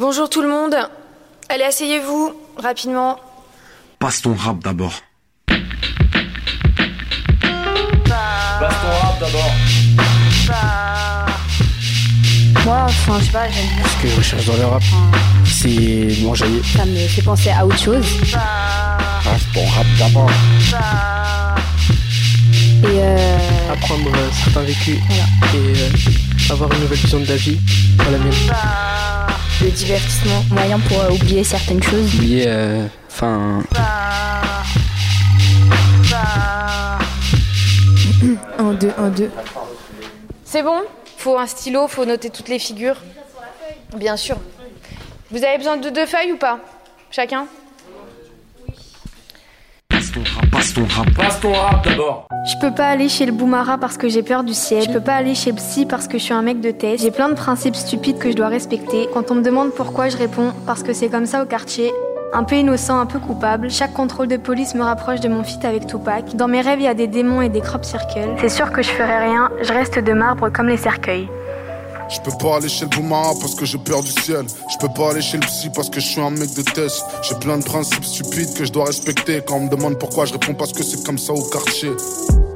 Bonjour tout le monde. Allez, asseyez-vous, rapidement. Passe ton rap d'abord. Passe ton rap d'abord. Moi, enfin, je sais pas, j'aime bien. Ce que je recherche dans le rap, c'est m'enjailler. Ça me fait penser à autre chose. Passe ton rap d'abord. Et euh, apprendre euh, certains vécus Voilà. et euh, avoir une nouvelle vision de la vie dans la mienne. Le divertissement, moyen pour euh, oublier certaines choses. Oublier, euh, enfin, Un, deux, un, deux. C'est bon? Faut un stylo, faut noter toutes les figures. Bien sûr. Vous avez besoin de deux feuilles ou pas? Chacun? Je peux pas aller chez le Boumara parce que j'ai peur du ciel. Je peux pas aller chez le psy parce que je suis un mec de test. J'ai plein de principes stupides que je dois respecter. Quand on me demande pourquoi, je réponds parce que c'est comme ça au quartier. Un peu innocent, un peu coupable. Chaque contrôle de police me rapproche de mon fit avec Tupac. Dans mes rêves, il y a des démons et des crop circles. C'est sûr que je ferai rien. Je reste de marbre comme les cercueils. Je peux pas aller chez le Boumara parce que j'ai peur du ciel. Je peux pas aller chez le psy parce que je suis un mec de test. J'ai plein de principes stupides que je dois respecter. Quand on me demande pourquoi, je réponds parce que c'est comme ça au quartier.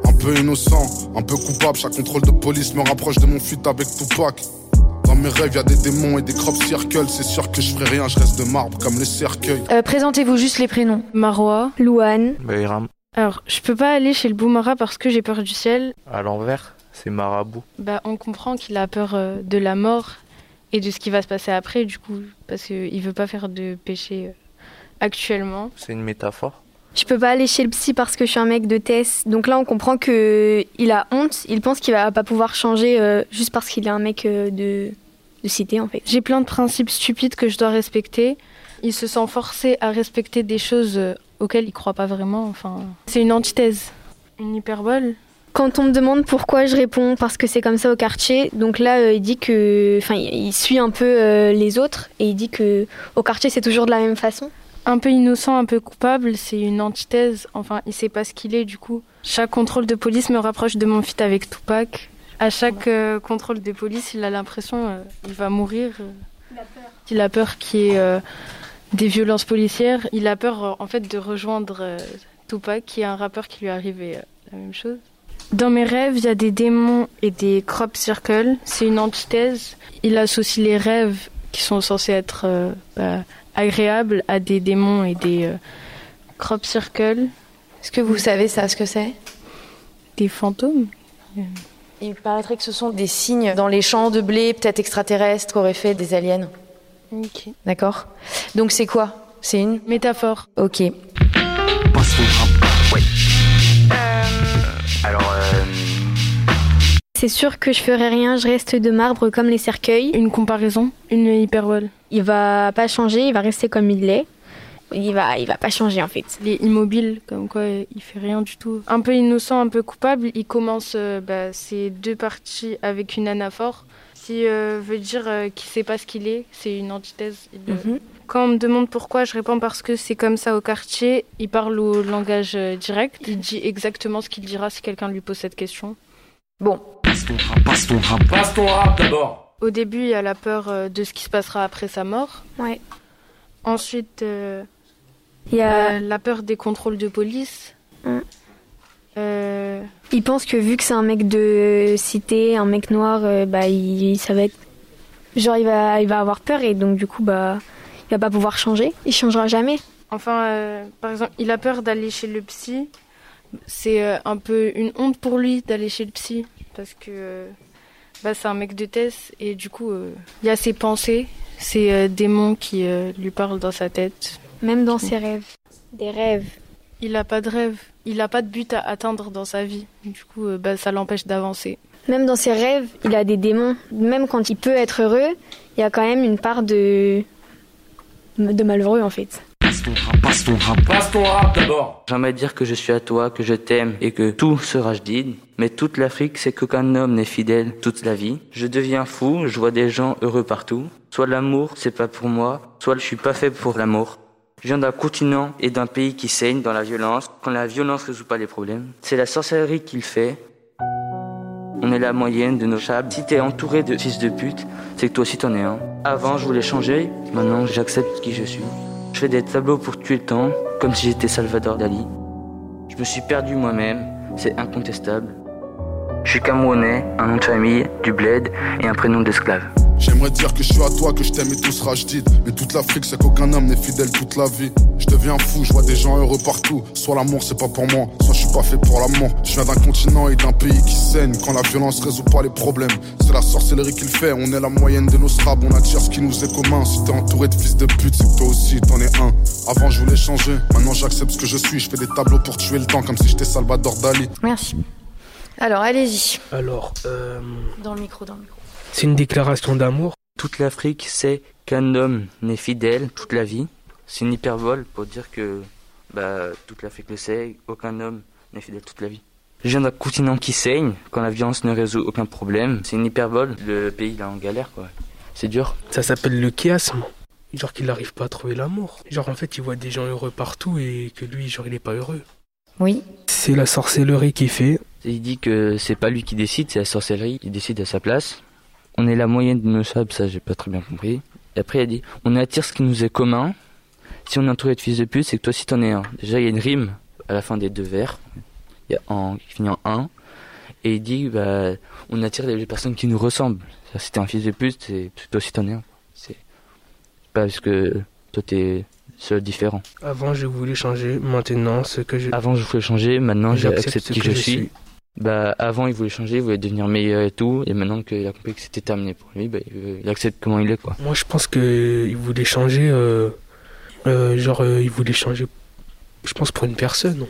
Un peu innocent, un peu coupable. Chaque contrôle de police me rapproche de mon fuite avec Tupac. Dans mes rêves, y a des démons et des crop circles. C'est sûr que je ferai rien, je reste de marbre comme les cercueils. Euh, Présentez-vous juste les prénoms. Marois. Louane. Bayram. Alors, je peux pas aller chez le Boumara parce que j'ai peur du ciel. À l'envers, c'est marabout. Bah, on comprend qu'il a peur euh, de la mort et de ce qui va se passer après, du coup, parce qu'il veut pas faire de péché euh, actuellement. C'est une métaphore. Je peux pas aller chez le psy parce que je suis un mec de test. Donc là, on comprend que il a honte. Il pense qu'il va pas pouvoir changer euh, juste parce qu'il est un mec euh, de, de cité, en fait. J'ai plein de principes stupides que je dois respecter. Il se sent forcé à respecter des choses euh, auxquelles il croit pas vraiment. Enfin, c'est une antithèse, une hyperbole. Quand on me demande pourquoi, je réponds parce que c'est comme ça au quartier. Donc là, euh, il dit que, enfin, il il suit un peu euh, les autres et il dit que au quartier, c'est toujours de la même façon. Un peu innocent, un peu coupable, c'est une antithèse. Enfin, il sait pas ce qu'il est du coup. Chaque contrôle de police me rapproche de mon fit avec Tupac. À chaque euh, contrôle de police, il a l'impression euh, il va mourir. euh. Il a peur qu'il y ait euh, des violences policières. Il a peur euh, en fait de rejoindre euh, Tupac, qui est un rappeur qui lui est arrivé euh, la même chose. Dans mes rêves, il y a des démons et des crop circles. C'est une antithèse. Il associe les rêves qui sont censés être euh, bah, agréables à des démons et des euh, crop circles, Est-ce que vous savez ça, ce que c'est? Des fantômes. Il paraîtrait que ce sont des signes dans les champs de blé, peut-être extraterrestres, qu'auraient fait des aliens. Ok. D'accord? Donc c'est quoi? C'est une Métaphore. Ok. Passe C'est sûr que je ferai rien. Je reste de marbre comme les cercueils. Une comparaison, une hyperbole. Il va pas changer. Il va rester comme il est. Il va, il va pas changer en fait. Il est immobile, comme quoi il fait rien du tout. Un peu innocent, un peu coupable. Il commence euh, bah, ces deux parties avec une anaphore. Qui euh, veut dire euh, qu'il sait pas ce qu'il est. C'est une antithèse. Il, euh, Mhm. Quand on me demande pourquoi, je réponds parce que c'est comme ça au quartier. Il parle au langage euh, direct. Il dit exactement ce qu'il dira si quelqu'un lui pose cette question. Bon, Passe ton rap, passe ton rap. Passe ton rap d'abord. Au début, il y a la peur euh, de ce qui se passera après sa mort. Ouais. Ensuite, euh, Il y a, euh, la peur des contrôles de police. Euh, il pense que vu que c'est un mec de cité, un mec noir, euh, bah il, ça va être genre il va, il va avoir peur et donc du coup bah il va pas pouvoir changer. Il changera jamais. Enfin, euh, par exemple, il a peur d'aller chez le psy. C'est euh, un peu une honte pour lui d'aller chez le psy parce que euh, bah, c'est un mec de test et du coup, euh, il y a ses pensées C'est euh, démon qui euh, lui parle dans sa tête. Même dans ses rêves. Des rêves. Il n'a pas de rêve. Il n'a pas de but à atteindre dans sa vie. Du coup, euh, bah, ça l'empêche d'avancer. Même dans ses rêves, il a des démons. Même quand il peut être heureux, il y a quand même une part de de malheureux en fait. Passe ton rap, passe ton rap. Passe ton rap d'abord. Jamais dire que je suis à toi, que je t'aime et que tout sera jdid. Mais toute l'Afrique, c'est qu'aucun homme n'est fidèle toute la vie. Je deviens fou, je vois des gens heureux partout. Soit l'amour, c'est pas pour moi, soit je suis pas fait pour l'amour. Je viens d'un continent et d'un pays qui saigne dans la violence. Quand la violence résout pas les problèmes, c'est la sorcellerie qui le fait. On est la moyenne de nos chables. Si t'es entouré de fils de pute, c'est que toi aussi t'en es un. Avant, je voulais changer. Maintenant, j'accepte qui je suis. Je fais des tableaux pour tuer le temps, comme si j'étais Salvador Dali. Je me suis perdu moi-même, c'est incontestable. Je suis Camerounais, un nom de famille, du bled et un prénom d'esclave. J'aimerais dire que je suis à toi, que je t'aime et tout sera jdid. Mais toute l'Afrique, c'est qu'aucun homme n'est fidèle toute la vie. Je deviens fou, je vois des gens heureux partout. Soit l'amour, c'est pas pour moi, soit je suis pas fait pour l'amour. Je viens d'un continent et d'un pays qui saigne. Quand la violence résout pas les problèmes, c'est la sorcellerie qui le fait. On est la moyenne de nos strabs, on attire ce qui nous est commun. Si t'es entouré de fils de pute, c'est que toi aussi t'en es un. Avant, je voulais changer, maintenant j'accepte ce que je suis. Je fais des tableaux pour tuer le temps, comme si j'étais Salvador Dali. Merci. Alors, allez-y. Alors, euh, Dans le micro, dans le micro. C'est une déclaration d'amour. Toute l'Afrique sait qu'un homme n'est fidèle toute la vie. C'est une hyperbole pour dire que bah, toute l'Afrique le sait, aucun homme n'est fidèle toute la vie. Je viens d'un continent qui saigne quand la violence ne résout aucun problème. C'est une hyperbole. Le pays il est en galère quoi. C'est dur. Ça s'appelle le chiasme. Genre qu'il n'arrive pas à trouver l'amour. Genre en fait, il voit des gens heureux partout et que lui, genre, il est pas heureux. Oui. C'est la sorcellerie qui fait. Il dit que c'est pas lui qui décide, c'est la sorcellerie qui décide à sa place. On est la moyenne de nos sables, ça j'ai pas très bien compris. Et après il a dit, on attire ce qui nous est commun. Si on est entouré de fils de pute, c'est que toi aussi t'en es un. Déjà il y a une rime à la fin des deux vers. Il y a en, qui finit en un. Et il dit, bah, on attire les personnes qui nous ressemblent. Ça, Si t'es un fils de pute, c'est toi aussi t'en es un. C'est pas parce que toi t'es seul différent. Avant, je voulais changer. Maintenant, ce que je. Avant je voulais changer, maintenant J'accepte j'accepte ce qui que je je suis. suis. Bah avant il voulait changer, il voulait devenir meilleur et tout, et maintenant qu'il a compris que c'était terminé pour lui, bah, il, accepte comment il est quoi. Moi, je pense que il voulait changer. euh, euh, genre, euh, il voulait changer. Je pense pour une personne.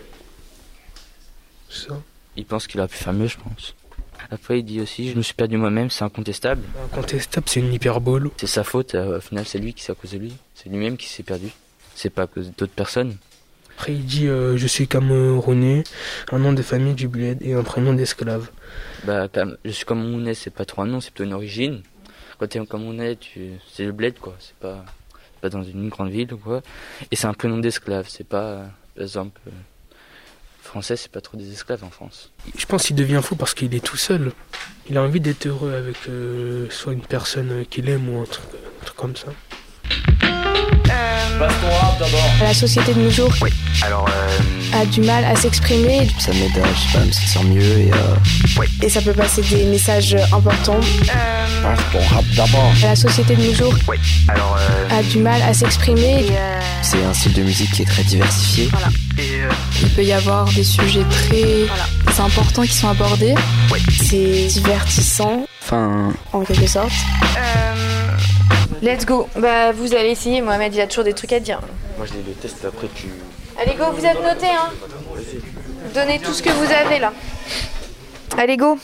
C'est ça? Il pense qu'il a pu faire mieux je pense. Après il dit aussi je me suis perdu moi-même, c'est incontestable. Incontestable, c'est une hyperbole. C'est sa faute, au final c'est lui qui s'est à cause de lui. C'est lui-même qui s'est perdu. C'est pas à cause d'autres personnes. Après, il dit euh, Je suis Camerounais, un nom de famille du bled et un prénom d'esclave. Bah je suis est, c'est pas trop un nom, c'est plutôt une origine. Quand t'es est, tu... c'est le bled quoi, c'est pas... pas dans une grande ville quoi. Et c'est un prénom d'esclave, c'est pas euh, par exemple euh, français, c'est pas trop des esclaves en France. Je pense qu'il devient fou parce qu'il est tout seul. Il a envie d'être heureux avec euh, soit une personne qu'il aime ou un truc, un truc comme ça. Passe ton rap d'abord. La société de nos jours Alors, euh, a du mal à s'exprimer ça m'aide à, je sais pas, me sentir mieux et euh, et ça peut passer des messages importants. passe ton rap d'abord. La société de nos jours Alors, euh, a du mal à s'exprimer. c'est un style de musique qui est très diversifié. Il peut y avoir des sujets très importants qui sont abordés. C'est divertissant Enfin, en quelque sorte. Let's go. Bah, vous allez essayer. Mohamed, il a toujours des trucs à dire. Moi je lis le test après tu... Allez, go, vous êtes notés, hein Donnez tout ce que vous avez là. Allez, go.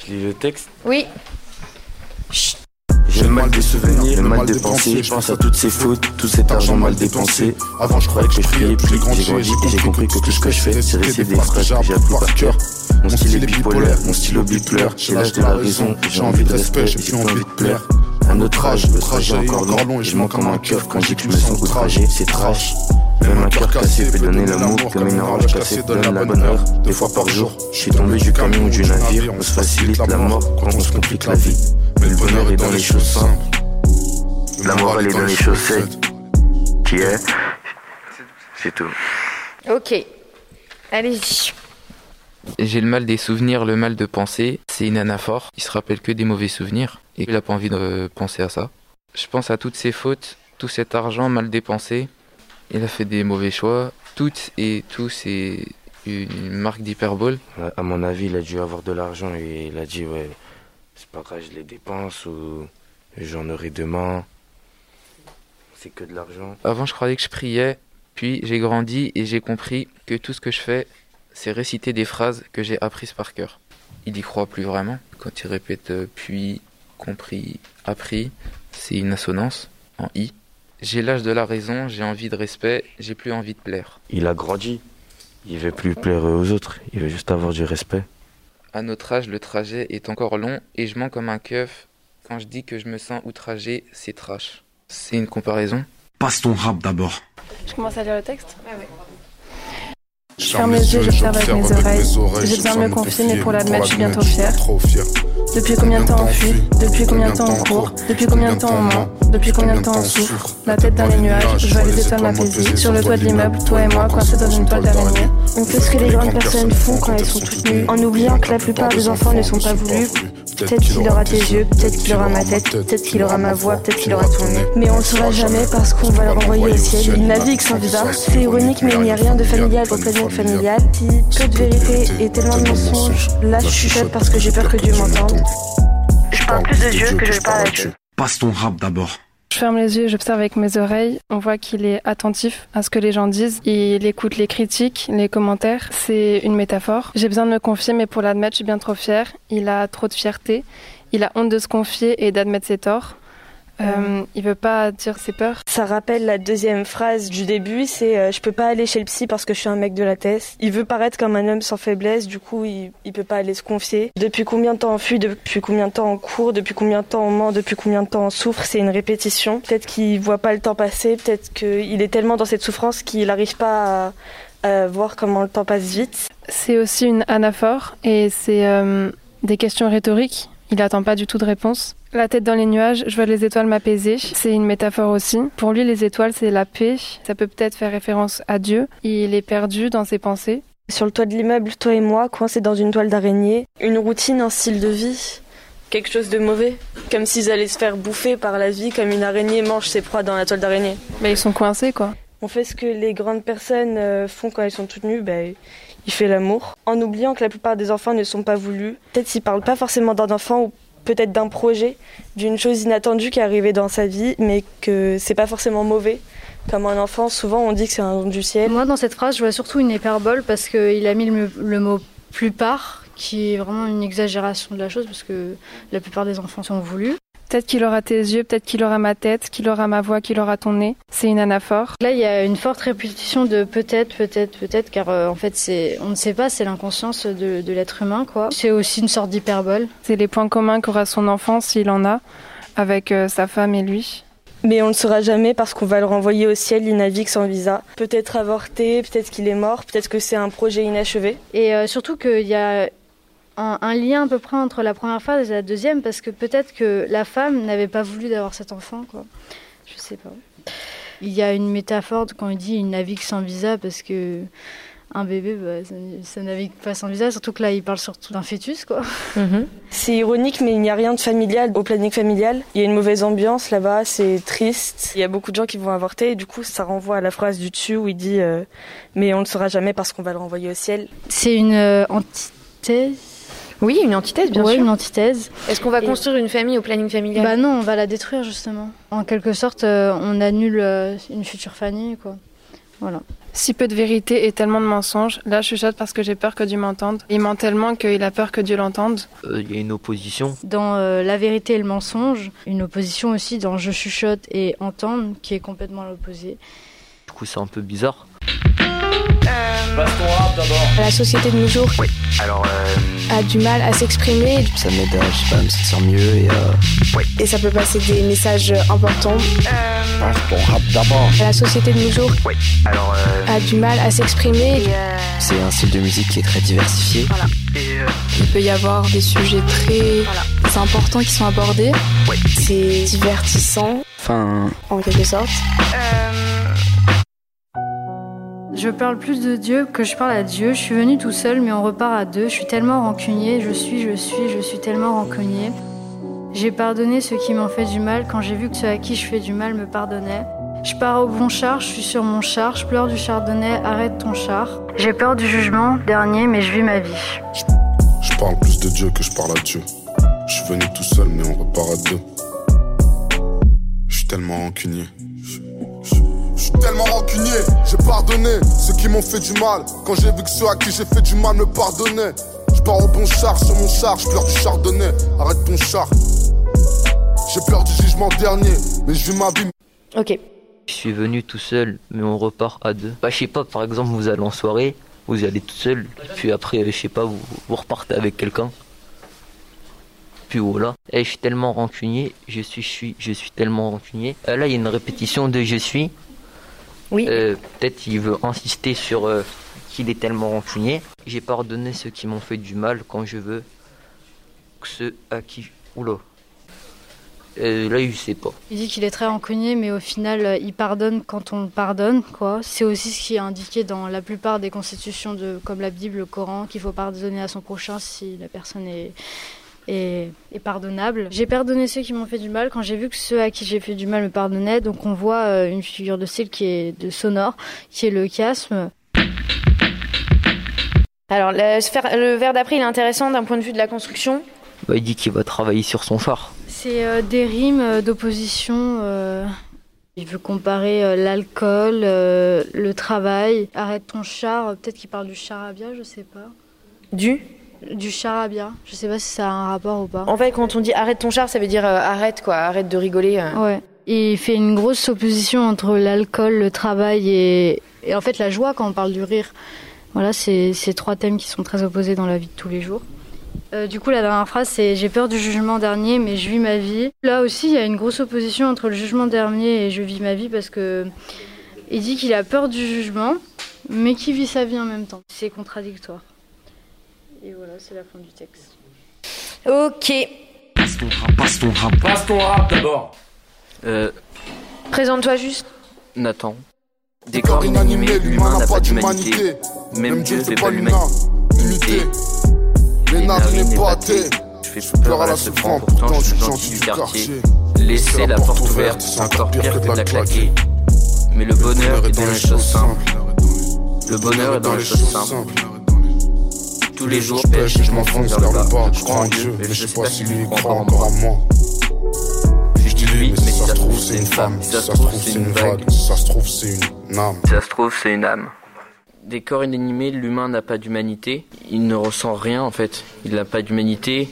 Je lis le texte. Oui. J'ai le mal des souvenirs, le mal des pensées. Je pense à toutes ces fautes, tout cet argent mal dépensé. Avant, je croyais que je priais plus. J'ai grandi et j'ai compris que tout ce que je fais, c'est réciter des phrases que j'ai appris par cœur. Mon style est bipolaire, mon stylo bipolaire. J'ai l'âge de la raison, j'ai envie de respect, j'ai plus envie de plaire. À notre âge, le trajet est encore long et je mens comme un keuf quand je dis que je me sens outragé, c'est trash. Même un cœur cassé peut donner l'amour, comme une orange cassée donne la bonne heure. Deux fois par jour, je suis tombé du camion ou du navire. On se facilite la mort quand on se complique la vie. Mais le bonheur est dans les choses simples. La morale est dans les chaussettes. Qui est C'est tout. Ok. Allez-y. J'ai le mal des souvenirs, le mal de penser. C'est une anaphore. Il se rappelle que des mauvais souvenirs et il n'a pas envie de penser à ça. Je pense à toutes ses fautes, tout cet argent mal dépensé. Il a fait des mauvais choix. Toutes et tout, c'est une marque d'hyperbole. À mon avis, il a dû avoir de l'argent et il a dit ouais, c'est pas grave, je les dépense ou j'en aurai demain. C'est que de l'argent. Avant, je croyais que je priais, puis j'ai grandi et j'ai compris que tout ce que je fais, c'est réciter des phrases que j'ai apprises par cœur. Il y croit plus vraiment. Quand il répète euh, puis, compris, appris, c'est une assonance en i. J'ai l'âge de la raison, j'ai envie de respect, j'ai plus envie de plaire. Il a grandi. Il veut plus plaire aux autres, il veut juste avoir du respect. À notre âge, le trajet est encore long et je mens comme un keuf. Quand je dis que je me sens outragé, c'est trash. C'est une comparaison Passe ton rap d'abord. Je commence à lire le texte? Ouais, ouais. Je ferme les yeux, j'observe avec mes oreilles. J'ai besoin de me confier, mais pour l'admettre, je suis bien trop fière. Depuis combien de temps on fuit Depuis combien de temps on court Depuis combien de temps on ment Depuis combien de temps on souffre La tête dans les nuages, je vois les étoiles m'apaiser. Sur le toit de l'immeuble, toi et moi, coincés dans une toile d'araignée. On fait ce que les grandes personnes font quand elles sont toutes nues, en oubliant que la plupart des enfants ne sont pas voulus. Peut-être qu'il aura tes yeux, peut-être qu'il aura ma tête, peut-être qu'il aura ma voix, peut-être qu'il aura ton nez. Mais on le saura jamais parce qu'on va le renvoyer au ciel. Il navigue sans visa. C'est ironique, mais il n'y a rien de familial au planning familial. Si peu de vérité et tellement de mensonges, là je chuchote parce que j'ai peur que Dieu m'entende. Je parle plus de Dieu que je parle à Dieu. Passe ton rap d'abord. Je ferme les yeux, j'observe avec mes oreilles. On voit qu'il est attentif à ce que les gens disent. Il écoute les critiques, les commentaires. C'est une métaphore. J'ai besoin de me confier, mais pour l'admettre, je suis bien trop fière. Il a trop de fierté. Il a honte de se confier et d'admettre ses torts. Euh, il veut pas dire ses peurs. Ça rappelle la deuxième phrase du début, c'est euh, je peux pas aller chez le psy parce que je suis un mec de la thèse. Il veut paraître comme un homme sans faiblesse, du coup il, il peut pas aller se confier. Depuis combien de temps on fuit, depuis combien de temps on court, depuis combien de temps on ment, depuis combien de temps on souffre, c'est une répétition. Peut-être qu'il voit pas le temps passer, peut-être qu'il est tellement dans cette souffrance qu'il n'arrive pas à, à voir comment le temps passe vite. C'est aussi une anaphore et c'est euh, des questions rhétoriques. Il attend pas du tout de réponse. La tête dans les nuages, je vois les étoiles m'apaiser. C'est une métaphore aussi. Pour lui, les étoiles, c'est la paix. Ça peut peut-être faire référence à Dieu. Il est perdu dans ses pensées. Sur le toit de l'immeuble, toi et moi, coincés dans une toile d'araignée, une routine, un style de vie, quelque chose de mauvais, comme s'ils allaient se faire bouffer par la vie, comme une araignée mange ses proies dans la toile d'araignée. Mais ils sont coincés, quoi. On fait ce que les grandes personnes euh, font quand elles sont toutes nues, ben, il fait l'amour, en oubliant que la plupart des enfants ne sont pas voulus. Peut-être s'il parle pas forcément d'un enfant ou peut-être d'un projet, d'une chose inattendue qui est arrivée dans sa vie, mais que c'est pas forcément mauvais. Comme un enfant, souvent on dit que c'est un don du ciel. Moi, dans cette phrase, je vois surtout une hyperbole parce qu'il a mis le, le mot plupart, qui est vraiment une exagération de la chose, parce que la plupart des enfants sont voulus. Peut-être qu'il aura tes yeux, peut-être qu'il aura ma tête, qu'il aura ma voix, qu'il aura ton nez. C'est une anaphore. Là, il y a une forte répétition de peut-être, peut-être, peut-être, car euh, en fait, c'est, on ne sait pas, c'est l'inconscience de, de l'être humain, quoi. C'est aussi une sorte d'hyperbole. C'est les points communs qu'aura son enfant, s'il en a, avec euh, sa femme et lui. Mais on ne le saura jamais parce qu'on va le renvoyer au ciel, il navigue sans visa. Peut-être avorté, peut-être qu'il est mort, peut-être que c'est un projet inachevé. Et euh, surtout qu'il y a un, un, lien à peu près entre la première phase et la deuxième, parce que peut-être que la femme n'avait pas voulu d'avoir cet enfant, quoi. Je sais pas. Il y a une métaphore quand il dit il navigue sans visa, parce que un bébé, bah, ça, ça, navigue pas sans visa, surtout que là, il parle surtout d'un fœtus, quoi. Mm -hmm. C'est ironique, mais il n'y a rien de familial au planning familial. Il y a une mauvaise ambiance là-bas, c'est triste. Il y a beaucoup de gens qui vont avorter, et du coup, ça renvoie à la phrase du dessus où il dit euh, Mais on ne le saura jamais parce qu'on va le renvoyer au ciel. C'est une euh, antithèse oui, une antithèse, bien ouais, sûr. une antithèse. Est-ce qu'on va Et... construire une famille au planning familial? Bah non, on va la détruire justement. En quelque sorte, euh, on annule euh, une future famille, quoi. Voilà. Si peu de vérité et tellement de mensonges, là je chuchote parce que j'ai peur que Dieu m'entende. Il ment tellement qu'il a peur que Dieu l'entende. Il euh, y a une opposition. Dans euh, la vérité et le mensonge, une opposition aussi dans je chuchote et entendre, qui est complètement l'opposé. Du coup c'est un peu bizarre. La société de nos jours oui. Alors, euh... a du mal à s'exprimer. Ça m'aide à, je sais pas, me sentir mieux et euh... oui. Et ça peut passer des messages importants. Euh... Passe ton rap d'abord. La société de nos jours oui. Alors, euh... a du mal à s'exprimer. Euh... C'est un style de musique qui est très diversifié. Voilà. Et Il peut y avoir des sujets très voilà. importants qui sont abordés. Oui. C'est divertissant. Enfin. En quelque sorte. Je parle plus de Dieu que je parle à Dieu. Je suis venue tout seul, mais on repart à deux. Je suis tellement rancunier. Je suis, je suis, je suis tellement rancunier. J'ai pardonné ceux qui m'ont fait du mal quand j'ai vu que ceux à qui je fais du mal me pardonnaient. Je pars au bon char, je suis sur mon char, je pleure du chardonnay, arrête ton char. J'ai peur du jugement, dernier, mais je vis ma vie. Je parle plus de Dieu que je parle à Dieu. Je suis venu tout seul, mais on repart à deux. tellement rancunier. Je suis tellement rancunier, j'ai pardonné ceux qui m'ont fait du mal. Quand j'ai vu que ceux à qui j'ai fait du mal me pardonnaient. Je pars au bon char sur mon char, je pleure du chardonnay. Arrête ton char. J'ai peur du jugement dernier, mais je vis ma vie. Ok. Je suis venu tout seul, mais on repart à deux. Bah, je sais pas, par exemple, vous allez en soirée, vous y allez tout seul, puis après, je sais pas, vous, vous repartez avec quelqu'un. Puis voilà. Et je suis tellement rancunier, je suis, je suis, je suis tellement rancunier. Euh, là, il y a une répétition de je suis. Oui. Euh, Peut-être il veut insister sur euh, qu'il est tellement rancunier. J'ai pardonné ceux qui m'ont fait du mal quand je veux. Ceux à qui. Oula. Euh, là, il sait pas. Il dit qu'il est très rancunier, mais au final, il pardonne quand on le pardonne. quoi. C'est aussi ce qui est indiqué dans la plupart des constitutions, de, comme la Bible, le Coran, qu'il faut pardonner à son prochain si la personne est, est pardonnable. J'ai pardonné ceux qui m'ont fait du mal quand j'ai vu que ceux à qui j'ai fait du mal me pardonnaient. Donc on voit euh, une figure de style qui est de sonore, qui est le chiasme. Alors, le, vers d'après, il est intéressant d'un point de vue de la construction. Bah, il dit qu'il va travailler sur son phare. C'est euh, des rimes euh, d'opposition. euh, Il veut comparer euh, l'alcool, euh, le travail. Arrête ton char. Peut-être qu'il parle du charabia, je sais pas. Du Du charabia. Je sais pas si ça a un rapport ou pas. En fait, quand on dit arrête ton char, ça veut dire euh, arrête quoi, arrête de rigoler. euh. Ouais. Et il fait une grosse opposition entre l'alcool, le travail et, et en fait la joie quand on parle du rire. Voilà, c'est ces trois thèmes qui sont très opposés dans la vie de tous les jours. Euh, du coup, la dernière phrase, c'est J'ai peur du jugement dernier, mais je vis ma vie. Là aussi, il y a une grosse opposition entre le jugement dernier et je vis ma vie parce que il dit qu'il a peur du jugement, mais qu'il vit sa vie en même temps. C'est contradictoire. Et voilà, c'est la fin du texte. Ok. Passe ton rap, passe ton rap. Passe ton rap d'abord. Euh, Présente-toi juste. Nathan. Des corps inanimés, l'humain n'a pas d'humanité. Même Dieu fait pas l'humanité. Les narines épatées. Je fais peur à la prendre, pourtant je suis gentil du quartier. Laisser la porte ouverte, c'est encore pire que de la claquer. Mais le bonheur est dans les choses simples. Le bonheur est dans les choses simples. Tous les jours, je pêche et je m'enfonce vers le bas. Je crois en Dieu, mais je sais pas si lui croit encore en moi. Je dis lui, mais si ça se trouve, c'est une femme. Si ça se trouve, c'est une vague. Si ça se trouve, c'est une âme. Si ça se trouve, c'est une âme. Des corps inanimés, l'humain n'a pas d'humanité. Il ne ressent rien en fait. Il n'a pas d'humanité.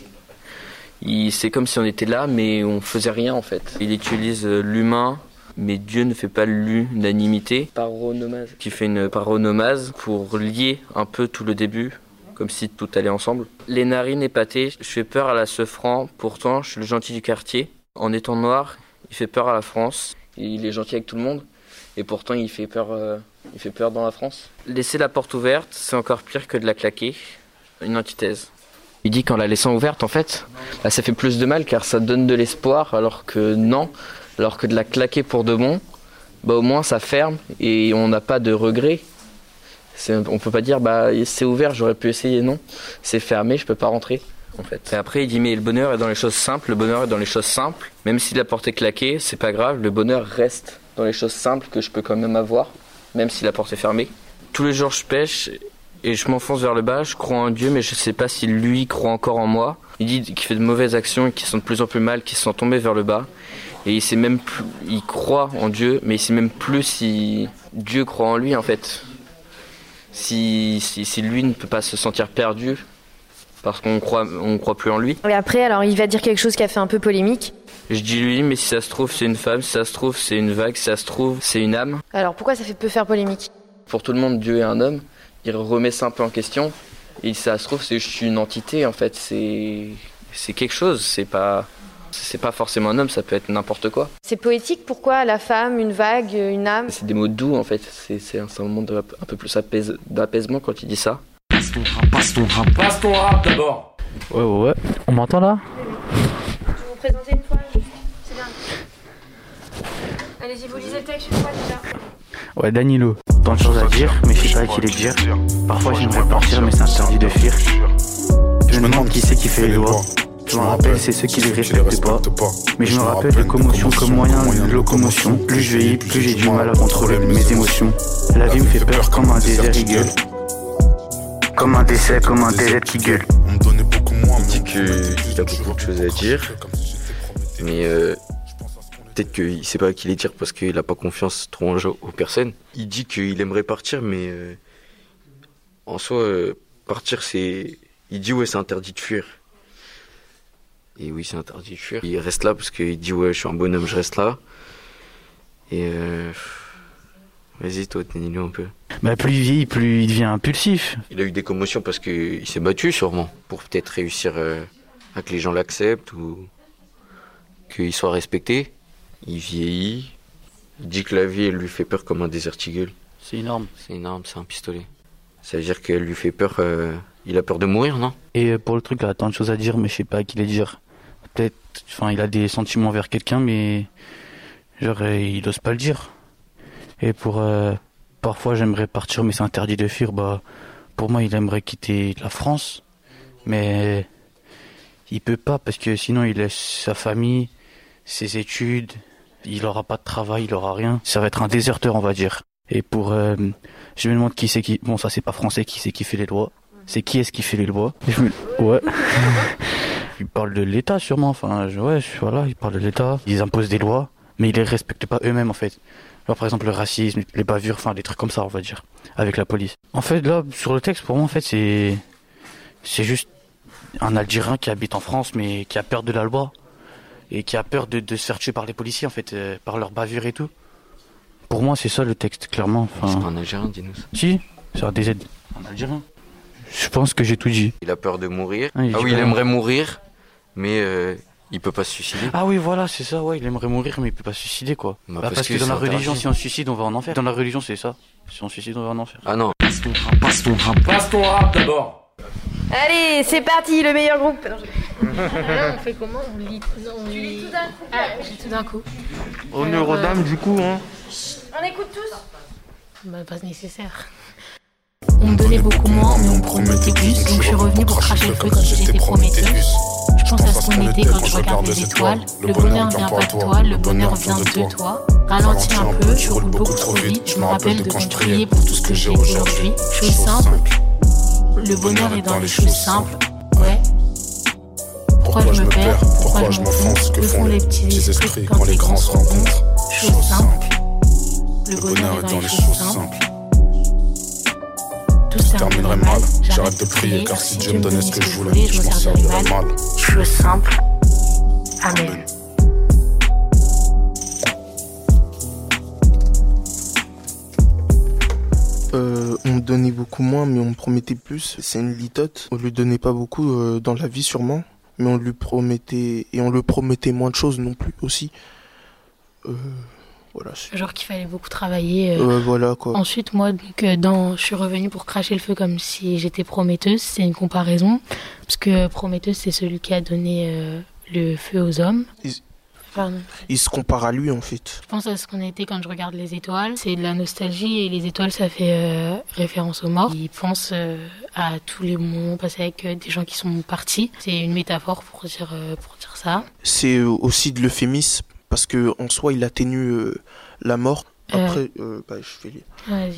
C'est comme si on était là, mais on faisait rien en fait. Il utilise euh, l'humain, mais Dieu ne fait pas l'unanimité. Paronomase. Qui fait une paronomase pour lier un peu tout le début, comme si tout allait ensemble. Les narines épatées, je fais peur à la Sefran, pourtant je suis le gentil du quartier. En étant noir, il fait peur à la France. Il est gentil avec tout le monde. Et pourtant, il fait peur, euh, il fait peur dans la France. Laisser la porte ouverte, c'est encore pire que de la claquer. Une antithèse. Il dit qu'en la laissant ouverte, en fait, bah, ça fait plus de mal car ça donne de l'espoir, alors que non. Alors que de la claquer pour de bon, bah, au moins ça ferme et on n'a pas de regret. On peut pas dire, bah, c'est ouvert, j'aurais pu essayer, non. C'est fermé, je peux pas rentrer. Et après, il dit, mais le bonheur est dans les choses simples, le bonheur est dans les choses simples. Même si la porte est claquée, c'est pas grave, le bonheur reste dans les choses simples que je peux quand même avoir, même si la porte est fermée. Tous les jours, je pêche et je m'enfonce vers le bas. Je crois en Dieu, mais je sais pas si lui croit encore en moi. Il dit qu'il fait de mauvaises actions et qui sont de plus en plus mal, qui sont tombés vers le bas. Et il même plus, il croit en Dieu, mais il sait même plus si Dieu croit en lui en fait. Si, si, si lui ne peut pas se sentir perdu parce qu'on croit, on croit plus en lui. Et après, alors, il va dire quelque chose qui a fait un peu polémique. Je dis lui, mais si ça se trouve, c'est une femme, si ça se trouve, c'est une vague, si ça se trouve, c'est une âme. Alors, pourquoi ça fait peu faire polémique? Pour tout le monde, Dieu est un homme. Il remet ça un peu en question. Et si ça se trouve, c'est juste une entité, en fait. C'est, c'est quelque chose. C'est pas, c'est pas forcément un homme, ça peut être n'importe quoi. C'est poétique, pourquoi la femme, une vague, une âme? C'est des mots doux, en fait. C'est, un, moment de- un peu plus apaise- d'apaisement quand il dit ça. Passe ton rap, passe ton rap. Passe ton rap d'abord. Ouais, ouais, ouais. On m'entend là? Vous vous présentez une fois, c'est bien. Allez-y, vous lisez le texte une fois déjà. Ouais, Danilo. Tant de choses à dire, mais je sais pas à qui les dire. Parfois j'aimerais partir, mais c'est interdit de fuir. Je me demande qui c'est qui fait les lois. Je me rappelle, c'est ceux qui les respectent pas. Mais je me rappelle de commotion comme moyen de locomotion. Plus je vieillis, plus j'ai du mal à contrôler mes émotions. La vie me fait peur comme un désert, il gueule. Comme un décès, comme un délai qui gueule. Il dit qu'il a beaucoup de choses à dire, mais euh, peut-être qu'il sait pas à qui les dire parce qu'il a pas confiance trop en aux personnes. Il dit qu'il aimerait partir, mais euh, en soi, euh, partir, c'est. Il dit ouais, c'est interdit de fuir. Et oui, c'est interdit de fuir. Il reste là parce qu'il dit ouais, je suis un bonhomme, je reste là. Et euh, vas-y, toi, tenez-le un peu. Bah, plus il vieillit, plus il devient impulsif. Il a eu des commotions parce qu'il s'est battu sûrement pour peut-être réussir à que les gens l'acceptent ou qu'il soit respecté. Il vieillit. Il dit que la vie, elle lui fait peur comme un désert C'est énorme. C'est énorme, c'est un pistolet. Ça veut dire qu'elle lui fait peur. Euh, il a peur de mourir, non? Et euh, pour le truc, il a tant de choses à dire, mais je sais pas à qui les dire. Peut-être, enfin, il a des sentiments envers quelqu'un, mais genre, euh, il ose pas le dire. Et pour, parfois, j'aimerais partir, mais c'est interdit de fuir. Bah, pour moi, il aimerait quitter la France, mais il peut pas parce que sinon, il laisse sa famille, ses études, il aura pas de travail, il aura rien. Ça va être un déserteur, on va dire. Et pour, euh, je me demande qui c'est qui. Bon, ça c'est pas français, qui c'est qui fait les lois. C'est qui est-ce qui fait les lois? Ouais. il parle de l'État sûrement. Enfin, ouais, voilà, il parle de l'État. Ils imposent des lois, mais ils les respectent pas eux-mêmes en fait. par exemple, le racisme, les bavures, enfin des trucs comme ça, on va dire, avec la police. En fait, là, sur le texte, pour moi, en fait, c'est, c'est juste un Algérien qui habite en France, mais qui a peur de la loi et qui a peur de, se faire tuer par les policiers en fait, euh, par leur bavure et tout. Pour moi, c'est ça le texte, clairement. Enfin, c'est un Algérien, dis-nous ça. Si, c'est un DZ. Un Algérien. Je pense que j'ai tout dit. Il a peur de mourir. Ah, ah oui, il aimerait mourir, mais euh, il peut pas se suicider. Ah oui, voilà, c'est ça, ouais, il aimerait mourir, mais il peut pas se suicider, quoi. Bah, bah, parce, que, dans la religion, si on se suicide, on va en enfer. Dans la religion, c'est ça. Si on se suicide, on va en enfer. Ah non. Passe ton rap, passe ton rap. Passe ton rap d'abord. Allez, c'est parti, le meilleur groupe. on fait comment On lit, on lit... tout d'un coup. Ah, je tout d'un coup. Honneur aux dames, du coup, hein. On écoute tous Bah, pas nécessaire. On me donnait beaucoup moins, mais on me promettait plus. Donc je suis revenu pour cracher le feu quand j'étais prometteuse. Je pense à ce qu'on était quand je regarde les étoiles. Le bonheur vient pas de toi, le bonheur vient de toi. Ralentis un peu, tu roules beaucoup trop vite. Je me rappelle de quand je priais pour tout ce que j'ai aujourd'hui. Chose simple, le bonheur est dans les choses simples. Ouais. Pourquoi je me perds? Pourquoi je m'enfonce? Que font les petits esprits quand les grands se rencontrent Chose simple. Le bonheur est dans les choses simples. Tout se terminerait mal. J'arrête de prier car si Dieu me donnait ce que je voulais, je m'en servirais mal. Chose simple. Amen. Euh, on me donnait beaucoup moins, mais on me promettait plus. C'est une litote. On lui donnait pas beaucoup euh, dans la vie sûrement, mais on lui promettait et on le promettait moins de choses non plus aussi. Euh, voilà. Genre qu'il fallait beaucoup travailler. voilà quoi. Ensuite, moi, donc, dans, je suis revenue pour cracher le feu comme si j'étais prometteuse. C'est une comparaison parce que prometteuse, c'est celui qui a donné le feu aux hommes. Il se compare à lui en fait. Je pense à ce qu'on était quand je regarde les étoiles. C'est de la nostalgie et les étoiles ça fait euh, référence aux morts. Il pense euh, à tous les moments passés avec euh, des gens qui sont partis. C'est une métaphore pour dire, pour dire ça. C'est aussi de l'euphémisme parce que en soi il atténue la mort. Après, bah, je fais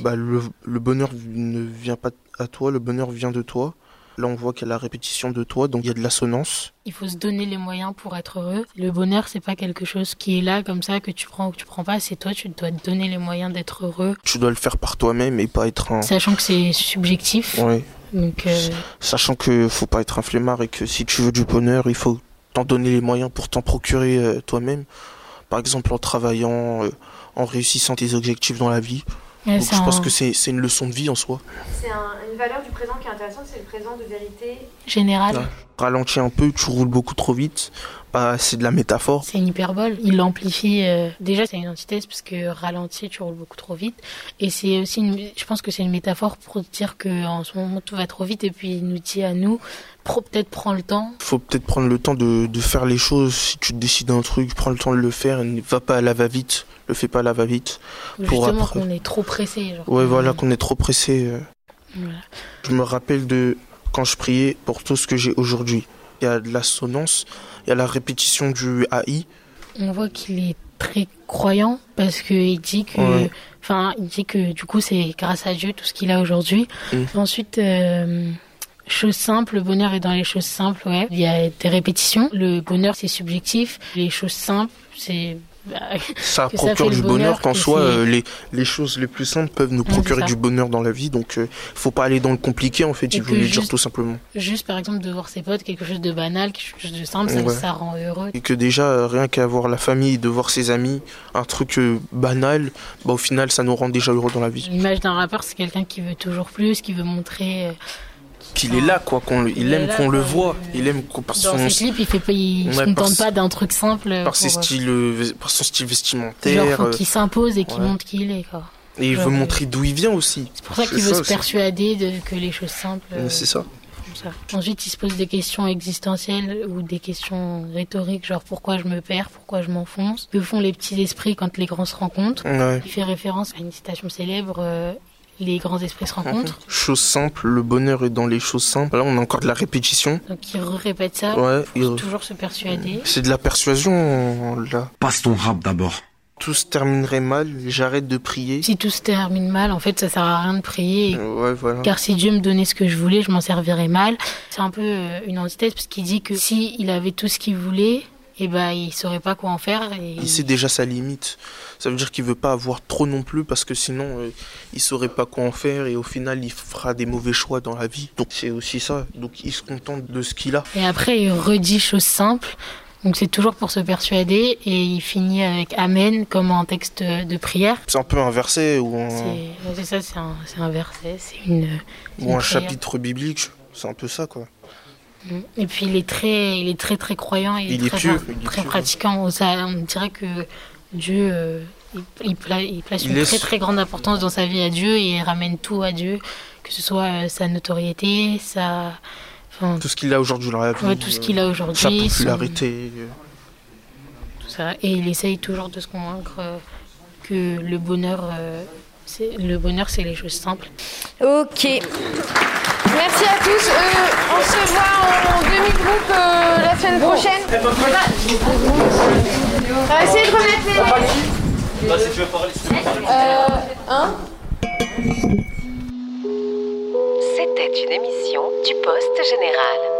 bah, le, le bonheur ne vient pas à toi, le bonheur vient de toi. Là, on voit qu'il y a la répétition de toi, donc il y a de l'assonance. Il faut se donner les moyens pour être heureux. Le bonheur, c'est pas quelque chose qui est là comme ça que tu prends ou que tu prends pas. C'est toi, tu dois te donner les moyens d'être heureux. Tu dois le faire par toi-même et pas être un. Sachant que c'est subjectif. Oui. Donc. Euh, Sachant que faut pas être un flemmard et que si tu veux du bonheur, il faut t'en donner les moyens pour t'en procurer euh, toi-même. Par exemple, en travaillant, euh, en réussissant tes objectifs dans la vie je pense que c'est une leçon de vie en soi. C'est une valeur du présent qui est intéressante, c'est le présent de vérité générale. Ralentis un peu, tu roules beaucoup trop vite. C'est de la métaphore. C'est une hyperbole. Il l'amplifie. Euh, déjà, c'est une antithèse parce que ralenti, tu roules beaucoup trop vite. Et c'est aussi, une... je pense que c'est une métaphore pour dire qu'en ce moment tout va trop vite et puis il nous dit à nous, peut-être prendre le temps. Il faut peut-être prendre le temps de, de, faire les choses. Si tu décides un truc, prends le temps de le faire. Ne va pas à la va-vite le fais pas la va-vite. Justement qu'on est trop pressé. Genre. Ouais, voilà, qu'on est trop pressé. Euh. Je me rappelle de quand je priais pour tout ce que j'ai aujourd'hui. Il y a de l'assonance, il y a la répétition du AI. On voit qu'il est très croyant parce qu'il dit que, enfin, il dit que du coup c'est grâce à Dieu tout ce qu'il a aujourd'hui. Mm. Ensuite. Euh, chose simple, le bonheur est dans les choses simples, ouais. Il y a des répétitions. Le bonheur, c'est subjectif. Les choses simples, c'est ça procure du bonheur, qu'en soit euh, les, les choses les plus simples peuvent nous procurer du bonheur dans la vie. Donc, il faut pas aller dans le compliqué, en fait, il vaut mieux dire tout simplement. Juste, par exemple, de voir ses potes, quelque chose de banal, quelque chose de simple, ça, rend heureux. Et que déjà, rien qu'à voir la famille, de voir ses amis, un truc banal, bah, au final, ça nous rend déjà heureux dans la vie. L'image d'un rappeur, c'est quelqu'un qui veut toujours plus, qui veut montrer qu'il est là quoi qu'on il, aime qu'on le voit. Il aime qu'on dans son ses clips il fait pas il se contente pas d'un truc simple par ses euh, styles euh, par son style vestimentaire genre faut qu'il s'impose et qu'il montre qui il est quoi. Et il veut montrer d'où il vient aussi. C'est pour ça qu'il veut se persuader de, que les choses simples c'est ça. ça. Ensuite, il se pose des questions existentielles ou des questions rhétoriques, genre pourquoi je me perds, pourquoi je m'enfonce. Que font les petits esprits quand les grands se rencontrent? Il fait référence à une citation célèbre euh, les grands esprits se rencontrent. Chose simple, le bonheur est dans les choses simples. Là, on a encore de la répétition. Donc il répète ça. Ouais, il... toujours se persuader. C'est de la persuasion là. Passe ton rap d'abord. Tout se terminerait mal, j'arrête de prier. Si tout se termine mal, en fait, ça sert à rien de prier. Ouais, voilà. Car si Dieu me donnait ce que je voulais, je m'en servirais mal. C'est un peu euh, une antithèse parce qu'il dit que si il avait tout ce qu'il voulait, et eh ben il saurait pas quoi en faire. Et... Il sait déjà sa limite. Ça veut dire qu'il veut pas avoir trop non plus parce que sinon euh, il saurait pas quoi en faire et au final il fera des mauvais choix dans la vie. Donc c'est aussi ça. Donc il se contente de ce qu'il a. Et après il redit choses simples. Donc c'est toujours pour se persuader et il finit avec Amen comme un texte de prière. C'est un peu un verset ou un... C'est ça, c'est un, un, verset, c'est une, Ou un chapitre biblique, c'est un peu ça quoi. Et puis il est très, il est très très croyant, il, est, très, très pratiquant. on dirait que Dieu, euh, il, place une très très grande importance dans sa vie à Dieu et il ramène tout à Dieu, que ce soit euh, sa notoriété, sa, tout ce qu'il a aujourd'hui dans la vie, tout ce qu'il a aujourd'hui, sa popularité, tout ça. Et il essaye toujours de se convaincre euh, que le bonheur, le bonheur, c'est les choses simples. Ok. Merci à tous. Euh, on se voit en demi-groupe euh, la semaine prochaine. On va essayer de remettre les. Bah, si tu veux parler, si tu veux parler. Euh, hein C'était une émission du Poste Général.